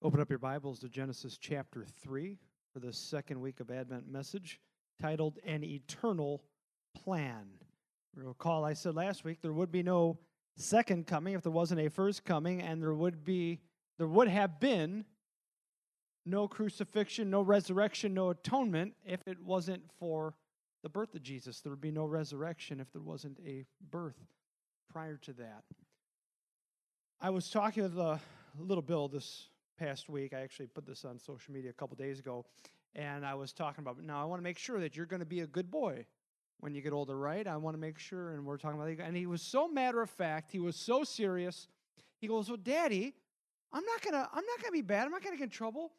Open up your Bibles to Genesis chapter 3 for the second week of Advent message titled An Eternal Plan. Recall, I said last week there would be no second coming if there wasn't a first coming, and there would be there would have been no crucifixion, no resurrection, no atonement if it wasn't for the birth of Jesus. There would be no resurrection if there wasn't a birth prior to that. I was talking with a little Bill this past week. I actually put this on social media a couple days ago, and I was talking about now I want to make sure that you're going to be a good boy when you get older, right? I want to make sure, and we're talking about, and he was so matter of fact, he was so serious. He goes, "Well, Daddy, I'm not gonna, I'm not gonna be bad. I'm not gonna get in trouble.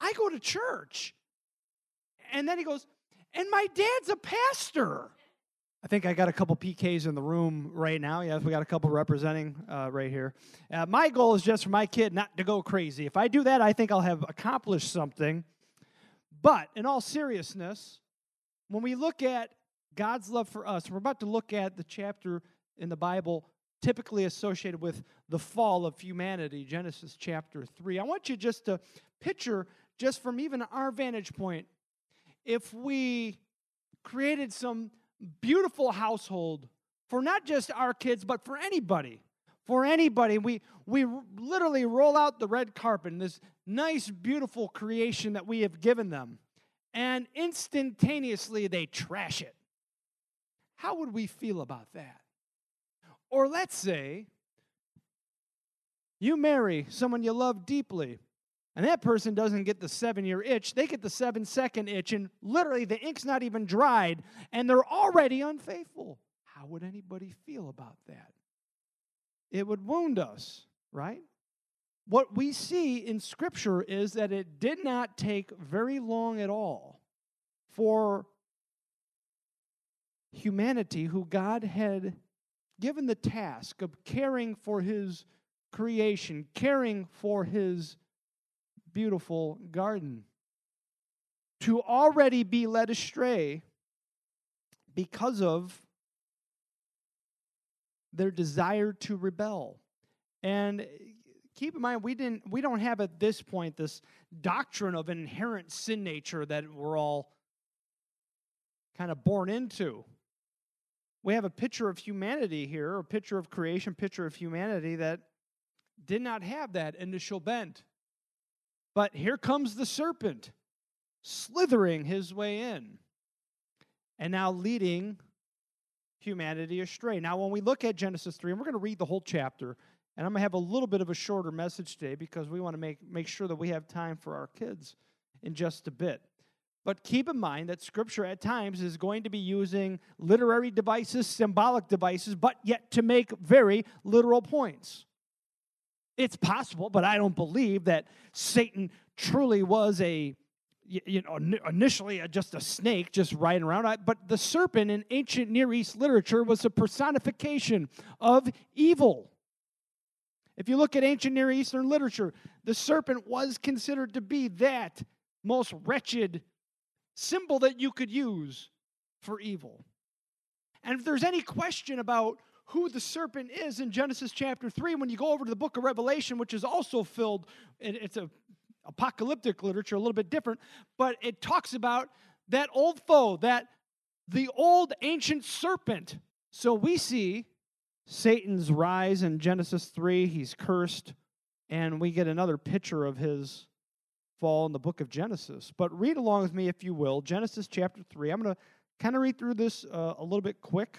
I go to church." And then he goes, "And my dad's a pastor." I think I got a couple PKs in the room right now. Yes, we got a couple representing uh, right here. Uh, my goal is just for my kid not to go crazy. If I do that, I think I'll have accomplished something. But in all seriousness, when we look at God's love for us, we're about to look at the chapter in the Bible typically associated with the fall of humanity, Genesis chapter 3. I want you just to picture, just from even our vantage point, if we created some beautiful household for not just our kids, but for anybody. For anybody. We, we literally roll out the red carpet in this nice, beautiful creation that we have given them, and instantaneously they trash it. How would we feel about that? Or let's say you marry someone you love deeply, and that person doesn't get the seven year itch, they get the seven second itch, and literally the ink's not even dried, and they're already unfaithful. How would anybody feel about that? It would wound us, right? What we see in Scripture is that it did not take very long at all for humanity, who God had given the task of caring for His creation, caring for His beautiful garden. To already be led astray because of their desire to rebel. And keep in mind we didn't we don't have at this point this doctrine of inherent sin nature that we're all kind of born into. We have a picture of humanity here, a picture of creation, picture of humanity that did not have that initial bent. But here comes the serpent, slithering his way in, and now leading humanity astray. Now, when we look at Genesis 3, and we're going to read the whole chapter, and I'm going to have a little bit of a shorter message today because we want to make, make sure that we have time for our kids in just a bit. But keep in mind that Scripture at times is going to be using literary devices, symbolic devices, but yet to make very literal points. It's possible, but I don't believe that Satan truly was a you know initially just a snake just riding around. But the serpent in ancient near east literature was a personification of evil. If you look at ancient near eastern literature the serpent was considered to be that most wretched symbol that you could use for evil. And if there's any question about who the serpent is in Genesis chapter 3 when you go over to the book of Revelation, which is also filled, it's a apocalyptic literature, a little bit different, but it talks about that old foe, that the old ancient serpent. So we see Satan's rise in Genesis 3, he's cursed, and we get another picture of his fall in the book of Genesis. But read along with me, if you will, Genesis chapter 3. I'm going to kind of read through this uh, a little bit quick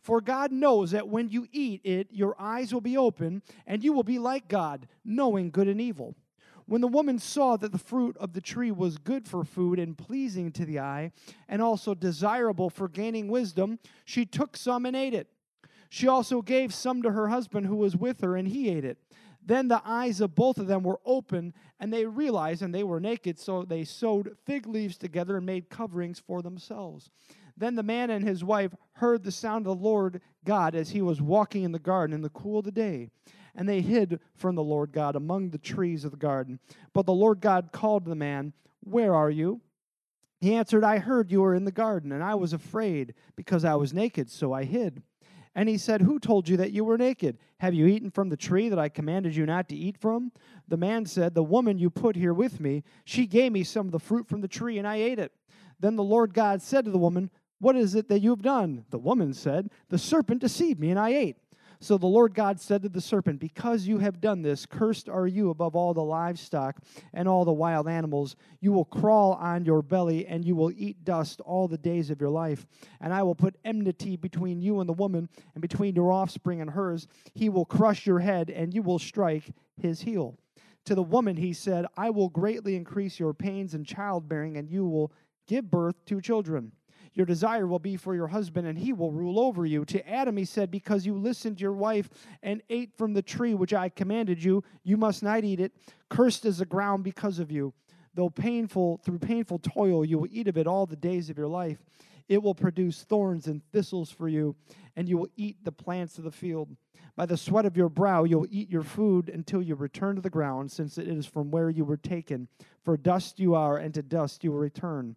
For God knows that when you eat it, your eyes will be open, and you will be like God, knowing good and evil. When the woman saw that the fruit of the tree was good for food and pleasing to the eye, and also desirable for gaining wisdom, she took some and ate it. She also gave some to her husband who was with her, and he ate it. Then the eyes of both of them were open, and they realized, and they were naked, so they sewed fig leaves together and made coverings for themselves. Then the man and his wife heard the sound of the Lord God as he was walking in the garden in the cool of the day. And they hid from the Lord God among the trees of the garden. But the Lord God called the man, Where are you? He answered, I heard you were in the garden, and I was afraid because I was naked, so I hid. And he said, Who told you that you were naked? Have you eaten from the tree that I commanded you not to eat from? The man said, The woman you put here with me, she gave me some of the fruit from the tree, and I ate it. Then the Lord God said to the woman, What is it that you have done? The woman said, The serpent deceived me, and I ate. So the Lord God said to the serpent, Because you have done this, cursed are you above all the livestock and all the wild animals. You will crawl on your belly, and you will eat dust all the days of your life. And I will put enmity between you and the woman, and between your offspring and hers. He will crush your head, and you will strike his heel. To the woman he said, I will greatly increase your pains in childbearing, and you will give birth to children. Your desire will be for your husband, and he will rule over you. To Adam he said, Because you listened to your wife and ate from the tree which I commanded you, you must not eat it. Cursed is the ground because of you. Though painful, through painful toil, you will eat of it all the days of your life. It will produce thorns and thistles for you, and you will eat the plants of the field. By the sweat of your brow you will eat your food until you return to the ground, since it is from where you were taken. For dust you are, and to dust you will return.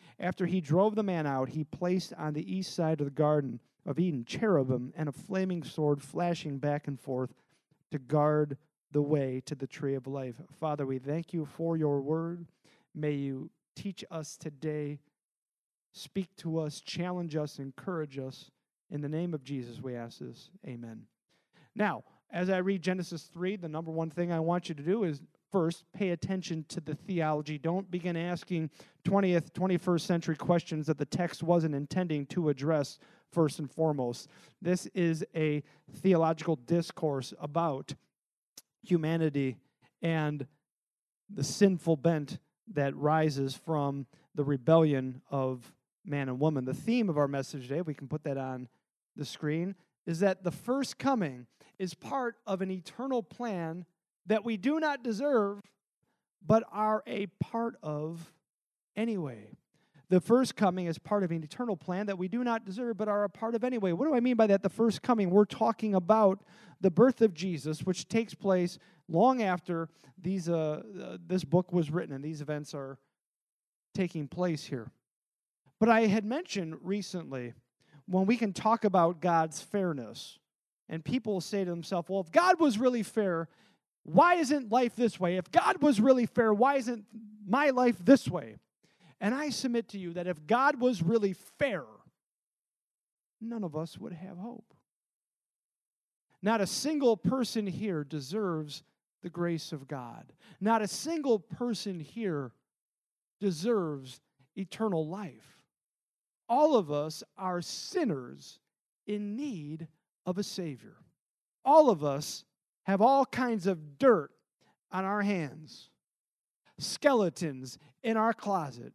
After he drove the man out, he placed on the east side of the Garden of Eden cherubim and a flaming sword flashing back and forth to guard the way to the tree of life. Father, we thank you for your word. May you teach us today, speak to us, challenge us, encourage us. In the name of Jesus, we ask this. Amen. Now, as I read Genesis 3, the number one thing I want you to do is first pay attention to the theology. Don't begin asking 20th, 21st century questions that the text wasn't intending to address first and foremost. This is a theological discourse about humanity and the sinful bent that rises from the rebellion of man and woman. The theme of our message today, we can put that on the screen, is that the first coming is part of an eternal plan that we do not deserve, but are a part of anyway. The first coming is part of an eternal plan that we do not deserve, but are a part of anyway. What do I mean by that? The first coming, we're talking about the birth of Jesus, which takes place long after these, uh, uh, this book was written, and these events are taking place here. But I had mentioned recently when we can talk about God's fairness, and people say to themselves, well, if God was really fair, why isn't life this way? If God was really fair, why isn't my life this way? And I submit to you that if God was really fair, none of us would have hope. Not a single person here deserves the grace of God. Not a single person here deserves eternal life. All of us are sinners in need of a Savior. All of us have all kinds of dirt on our hands, skeletons in our closet,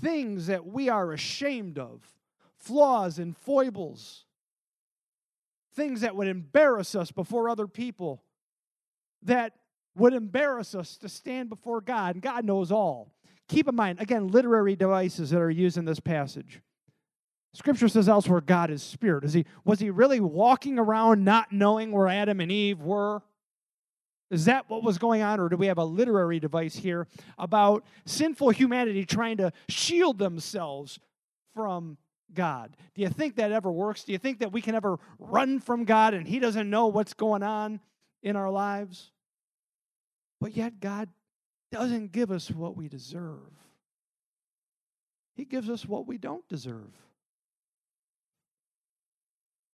things that we are ashamed of, flaws and foibles, things that would embarrass us before other people, that would embarrass us to stand before God, and God knows all. Keep in mind, again, literary devices that are used in this passage. Scripture says elsewhere God is spirit. Is he was he really walking around not knowing where Adam and Eve were? Is that what was going on, or do we have a literary device here about sinful humanity trying to shield themselves from God? Do you think that ever works? Do you think that we can ever run from God and He doesn't know what's going on in our lives? But yet, God doesn't give us what we deserve, He gives us what we don't deserve.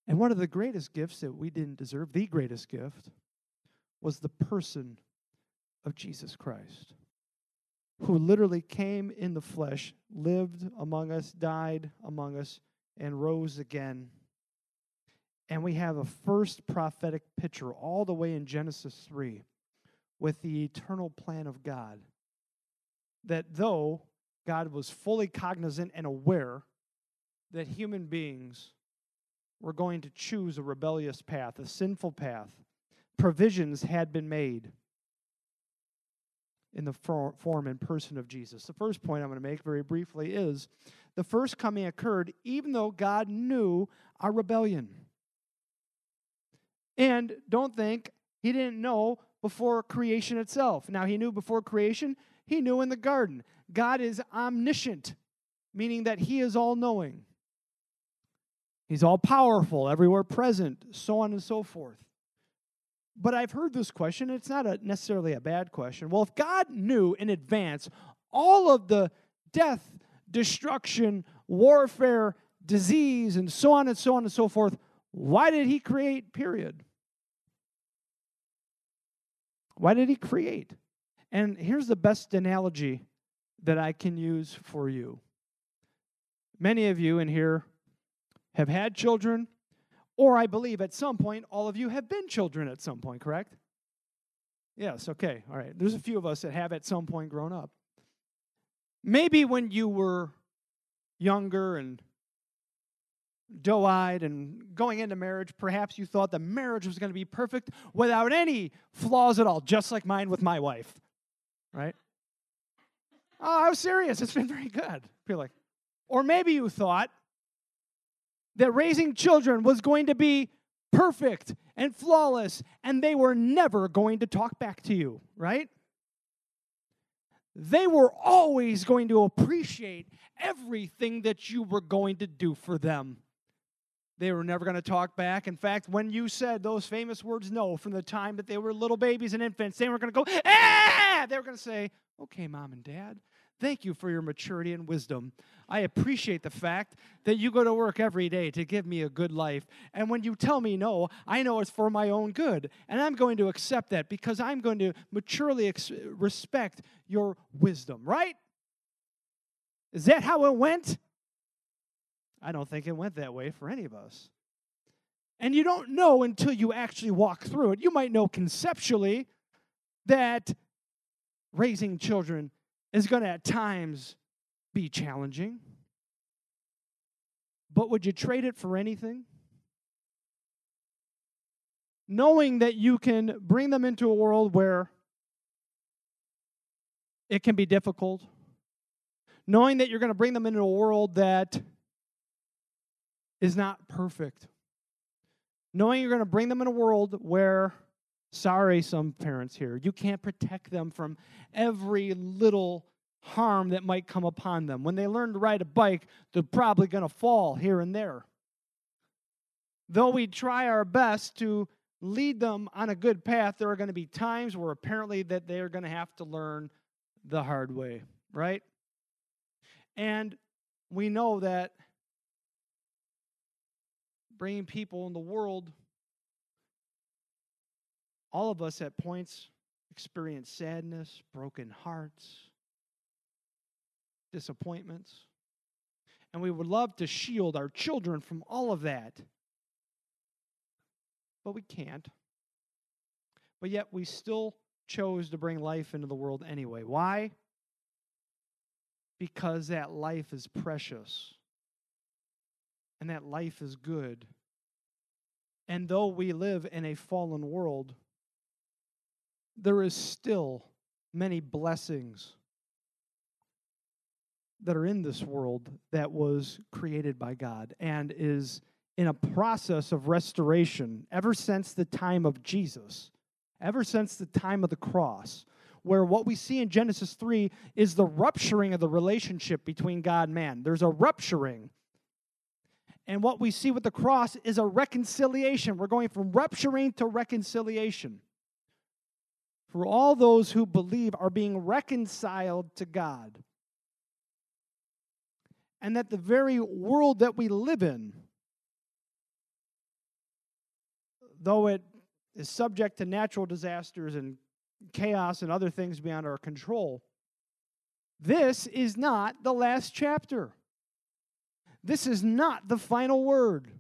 And one of the greatest gifts that we didn't deserve, the greatest gift, was the person of Jesus Christ, who literally came in the flesh, lived among us, died among us, and rose again And we have a first prophetic picture all the way in Genesis 3 with the eternal plan of God. That though God was fully cognizant and aware that human beings were going to choose a rebellious path, a sinful path, provisions had been made in the form and person of Jesus. The first point I'm going to make very briefly is the first coming occurred even though God knew our rebellion. And don't think he didn't know before creation itself. Now, he knew before creation, he knew in the garden. God is omniscient, meaning that he is all knowing. He's all powerful, everywhere present, so on and so forth. But I've heard this question, it's not a, necessarily a bad question. Well, if God knew in advance all of the death, destruction, warfare, disease, and so on and so on and so forth, why did He create, period? Why did He create? And here's the best analogy that I can use for you. Many of you in here have had children, or I believe at some point all of you have been children at some point, correct? Yes, okay, all right. There's a few of us that have at some point grown up. Maybe when you were younger and doe eyed and going into marriage, perhaps you thought the marriage was going to be perfect without any flaws at all, just like mine with my wife, right? Oh, I was serious. It's been very good. Feel like, or maybe you thought that raising children was going to be perfect and flawless, and they were never going to talk back to you, right? They were always going to appreciate everything that you were going to do for them. They were never going to talk back. In fact, when you said those famous words no from the time that they were little babies and infants, they were going to go, ah! They were going to say, okay, mom and dad, Thank you for your maturity and wisdom. I appreciate the fact that you go to work every day to give me a good life. And when you tell me no, I know it's for my own good. And I'm going to accept that because I'm going to maturely ex- respect your wisdom, right? Is that how it went? I don't think it went that way for any of us. And you don't know until you actually walk through it. You might know conceptually that raising children is going to at times be challenging. But would you trade it for anything? Knowing that you can bring them into a world where it can be difficult, knowing that you're going to bring them into a world that is not perfect, knowing you're going to bring them in a world where Sorry, some parents here. You can't protect them from every little harm that might come upon them. When they learn to ride a bike, they're probably going to fall here and there. Though we try our best to lead them on a good path, there are going to be times where apparently that they're going to have to learn the hard way, right? And we know that bringing people in the world all of us at points experience sadness, broken hearts, disappointments. And we would love to shield our children from all of that. But we can't. But yet we still chose to bring life into the world anyway. Why? Because that life is precious and that life is good. And though we live in a fallen world, there is still many blessings that are in this world that was created by God and is in a process of restoration ever since the time of Jesus, ever since the time of the cross, where what we see in Genesis 3 is the rupturing of the relationship between God and man. There's a rupturing. And what we see with the cross is a reconciliation. We're going from rupturing to reconciliation for all those who believe are being reconciled to God. And that the very world that we live in, though it is subject to natural disasters and chaos and other things beyond our control, this is not the last chapter. This is not the final word.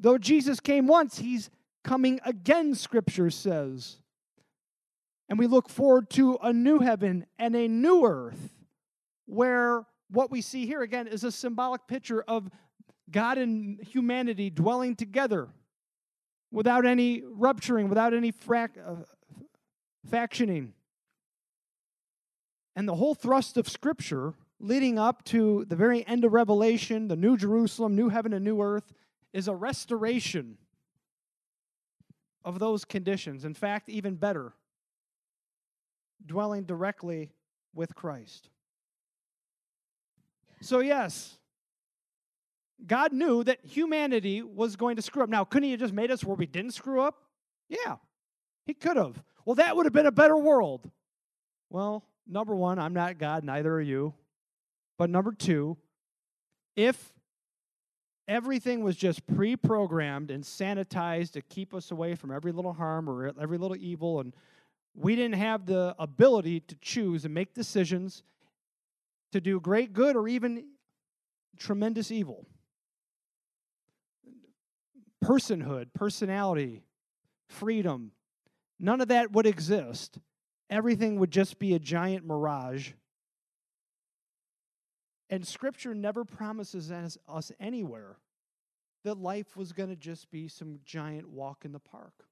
Though Jesus came once, he's coming again, scripture says. And we look forward to a new heaven and a new earth where what we see here again is a symbolic picture of God and humanity dwelling together without any rupturing, without any frac- uh, factioning. And the whole thrust of Scripture leading up to the very end of Revelation, the New Jerusalem, New Heaven, and New Earth, is a restoration of those conditions. In fact, even better, dwelling directly with Christ. So, yes, God knew that humanity was going to screw up. Now, couldn't He have just made us where we didn't screw up? Yeah, He could have. Well, that would have been a better world. Well, number one, I'm not God, neither are you. But number two, if everything was just pre programmed and sanitized to keep us away from every little harm or every little evil, and we didn't have the ability to choose and make decisions to do great good or even tremendous evil. Personhood, personality, freedom, none of that would exist. Everything would just be a giant mirage. And Scripture never promises us anywhere that life was going to just be some giant walk in the park.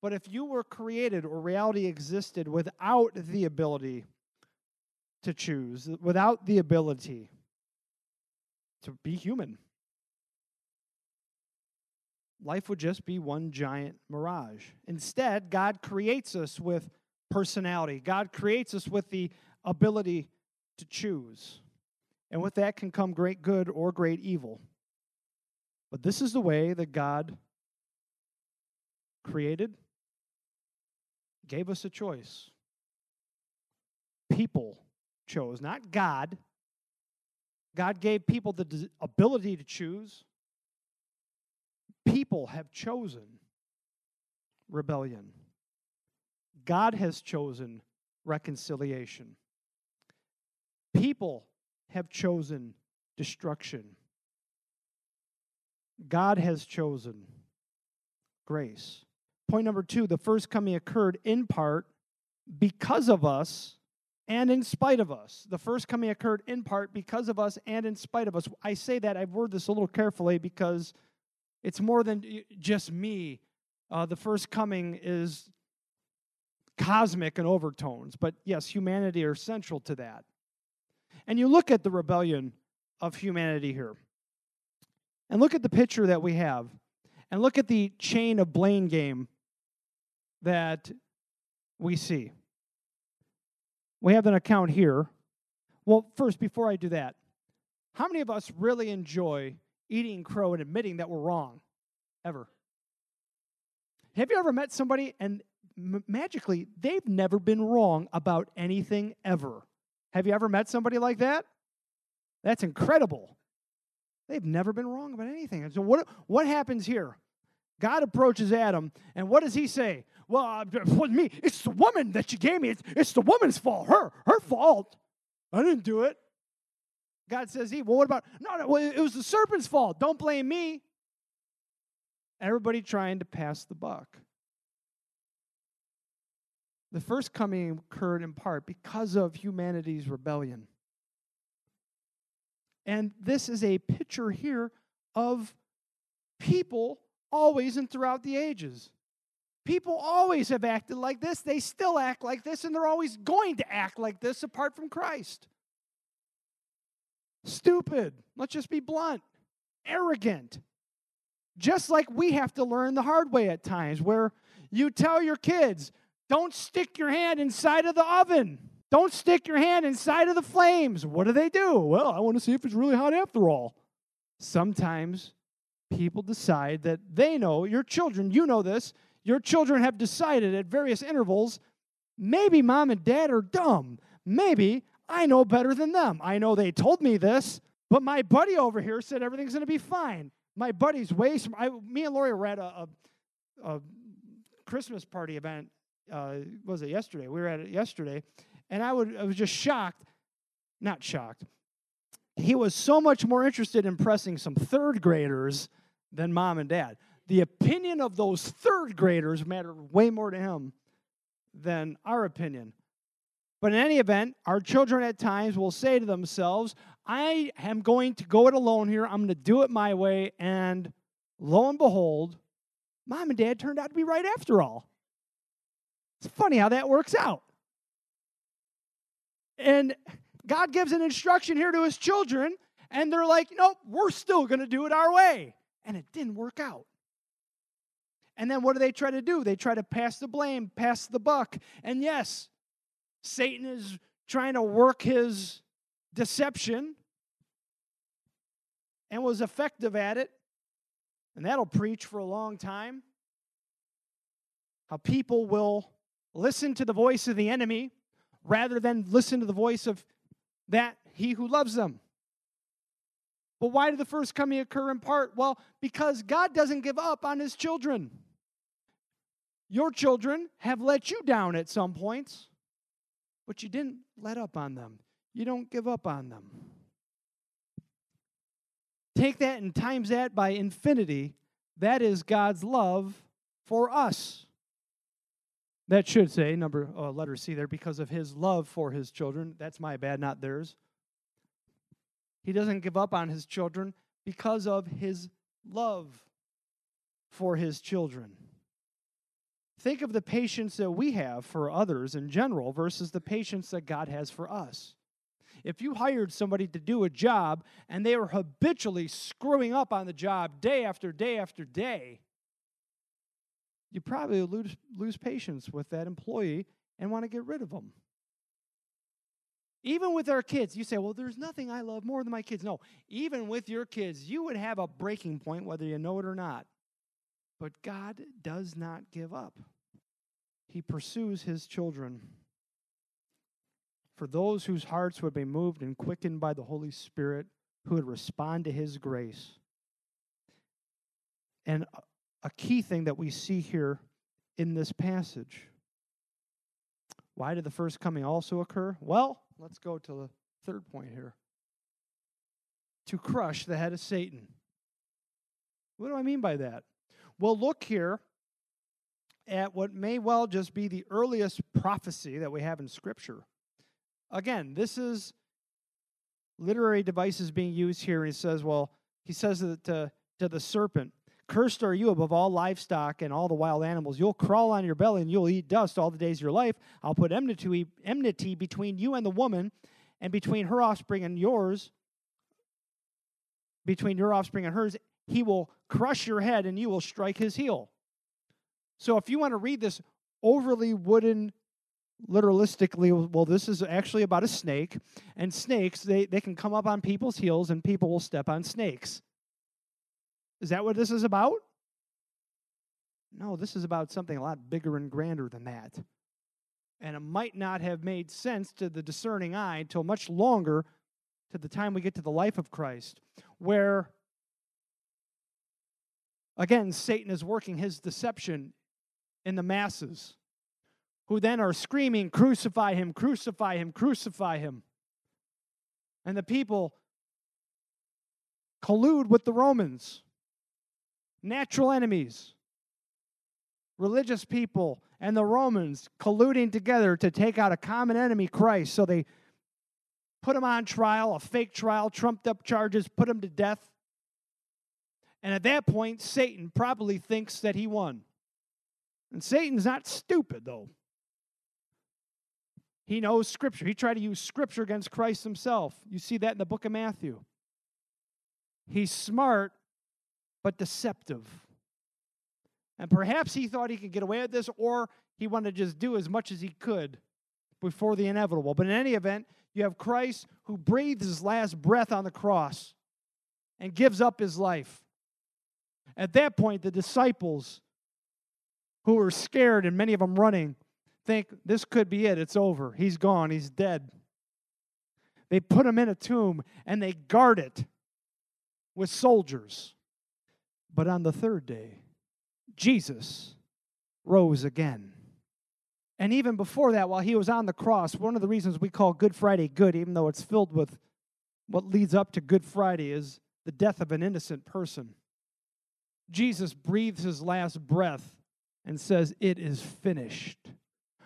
But if you were created or reality existed without the ability to choose, without the ability to be human. Life would just be one giant mirage. Instead, God creates us with personality. God creates us with the ability to choose. And with that can come great good or great evil. But this is the way that God created, gave us a choice. People chose, not God. God gave people the ability to choose. People have chosen rebellion. God has chosen reconciliation. People have chosen destruction. God has chosen grace. Point number two the first coming occurred in part because of us and in spite of us. The first coming occurred in part because of us and in spite of us. I say that, I've worded this a little carefully because it's more than just me. Uh, the first coming is cosmic in overtones, but yes, humanity are central to that. And you look at the rebellion of humanity here, and look at the picture that we have, and look at the chain of blame game that we see. We have an account here. Well, first, before I do that, how many of us really enjoy eating crow and admitting that we're wrong? Ever? Have you ever met somebody and m- magically they've never been wrong about anything ever? Have you ever met somebody like that? That's incredible. They've never been wrong about anything. And so, what, what happens here? God approaches Adam, and what does he say? Well, uh, it wasn't me. It's the woman that you gave me. It's, it's the woman's fault. Her, her fault. I didn't do it. God says, Eve, well, what about? No, no, it was the serpent's fault. Don't blame me. Everybody trying to pass the buck. The first coming occurred in part because of humanity's rebellion. And this is a picture here of people always and throughout the ages. People always have acted like this. They still act like this, and they're always going to act like this apart from Christ. Stupid. Let's just be blunt. Arrogant. Just like we have to learn the hard way at times, where you tell your kids, don't stick your hand inside of the oven. Don't stick your hand inside of the flames. What do they do? Well, I want to see if it's really hot after all. Sometimes people decide that they know, your children, you know this, your children have decided at various intervals maybe mom and dad are dumb. Maybe I know better than them. I know they told me this, but my buddy over here said everything's going to be fine. My buddy's way I, me and Lori were at a, a, a Christmas party event. Uh, was it yesterday? We were at it yesterday, and I, would, I was just shocked. Not shocked. he was so much more interested in pressing some third graders than mom and dad. The opinion of those third graders mattered way more to him than our opinion. But in any event, our children at times will say to themselves, I am going to go it alone here. I'm going to do it my way. And lo and behold, mom and dad turned out to be right after all. It's funny how that works out. And God gives an instruction here to his children, and they're like, nope, we're still going to do it our way. And it didn't work out. And then what do they try to do? They try to pass the blame, pass the buck. And yes, Satan is trying to work his deception and was effective at it. And that'll preach for a long time. How people will listen to the voice of the enemy rather than listen to the voice of that he who loves them. But why did the first coming occur in part? Well, because God doesn't give up on his children. Your children have let you down at some points, but you didn't let up on them. You don't give up on them. Take that and times that by infinity. That is God's love for us. That should say number uh, letter C there because of his love for his children. That's my bad, not theirs. He doesn't give up on his children because of his love for his children. Think of the patience that we have for others in general versus the patience that God has for us. If you hired somebody to do a job and they were habitually screwing up on the job day after day after day, you probably lose, lose patience with that employee and want to get rid of them. Even with our kids, you say, well, there's nothing I love more than my kids. No, even with your kids, you would have a breaking point, whether you know it or not. But God does not give up, He pursues His children. For those whose hearts would be moved and quickened by the Holy Spirit, who would respond to His grace. And uh, a key thing that we see here in this passage. Why did the first coming also occur? Well, let's go to the third point here to crush the head of Satan. What do I mean by that? Well, look here at what may well just be the earliest prophecy that we have in Scripture. Again, this is literary devices being used here. He says, well, he says to, to the serpent, Cursed are you above all livestock and all the wild animals. You'll crawl on your belly and you'll eat dust all the days of your life. I'll put enmity, between you and the woman, and between her offspring and yours, between your offspring and hers. He will crush your head and you will strike his heel. So if you want to read this overly wooden literalistically well this is actually about a snake and snakes they, they can come up on people's heels and people will step on snakes is that what this is about? No, this is about something a lot bigger and grander than that. And it might not have made sense to the discerning eye until much longer to the time we get to the life of Christ, where, again, Satan is working his deception in the masses, who then are screaming, Crucify him, crucify him, crucify him. And the people collude with the Romans natural enemies, religious people, and the Romans colluding together to take out a common enemy, Christ. So they put him on trial, a fake trial, trumped up charges, put him to death. And at that point, Satan probably thinks that he won. And Satan's not stupid, though. He knows Scripture. He tried to use Scripture against Christ himself. You see that in the book of Matthew. He's smart but deceptive. And perhaps he thought he could get away with this, or he wanted to just do as much as he could before the inevitable. But in any event, you have Christ who breathes his last breath on the cross and gives up his life. At that point, the disciples, who were scared and many of them running, think this could be it. It's over. He's gone. He's dead. They put him in a tomb and they guard it with soldiers. But on the third day, Jesus rose again. And even before that, while he was on the cross, one of the reasons we call Good Friday good, even though it's filled with what leads up to Good Friday is the death of an innocent person. Jesus breathes his last breath and says, It is finished.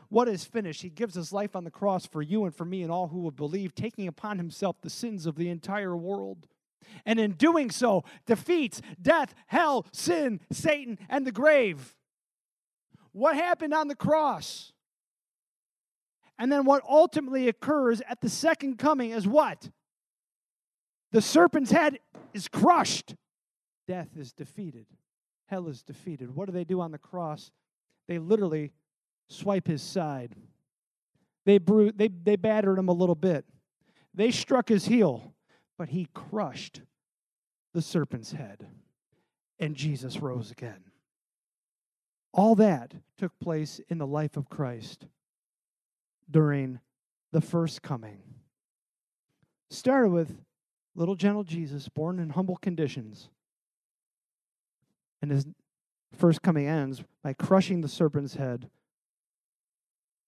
What is finished? He gives his life on the cross for you and for me and all who will believe, taking upon himself the sins of the entire world. And in doing so, defeats death, hell, sin, Satan, and the grave. What happened on the cross? And then what ultimately occurs at the second coming is what? The serpent's head is crushed. Death is defeated. Hell is defeated. What do they do on the cross? They literally swipe his side. They, bru- they, they battered him a little bit. They struck his heel, but he crushed the serpent's head. And Jesus rose again. All that took place in the life of Christ during the first coming. Started with little gentle Jesus, born in humble conditions. And his first coming ends by crushing the serpent's head,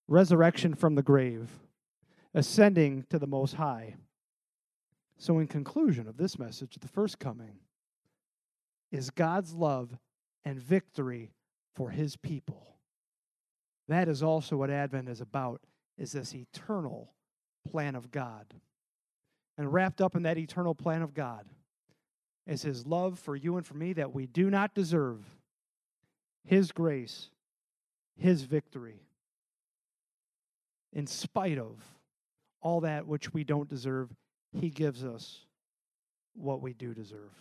resurrection from the grave, ascending to the Most High. So, in conclusion of this message, the first coming is God's love and victory for his people. That is also what Advent is about, is this eternal plan of God. And wrapped up in that eternal plan of God is his love for you and for me that we do not deserve, his grace, his victory, in spite of all that which we don't deserve, he gives us what we do deserve.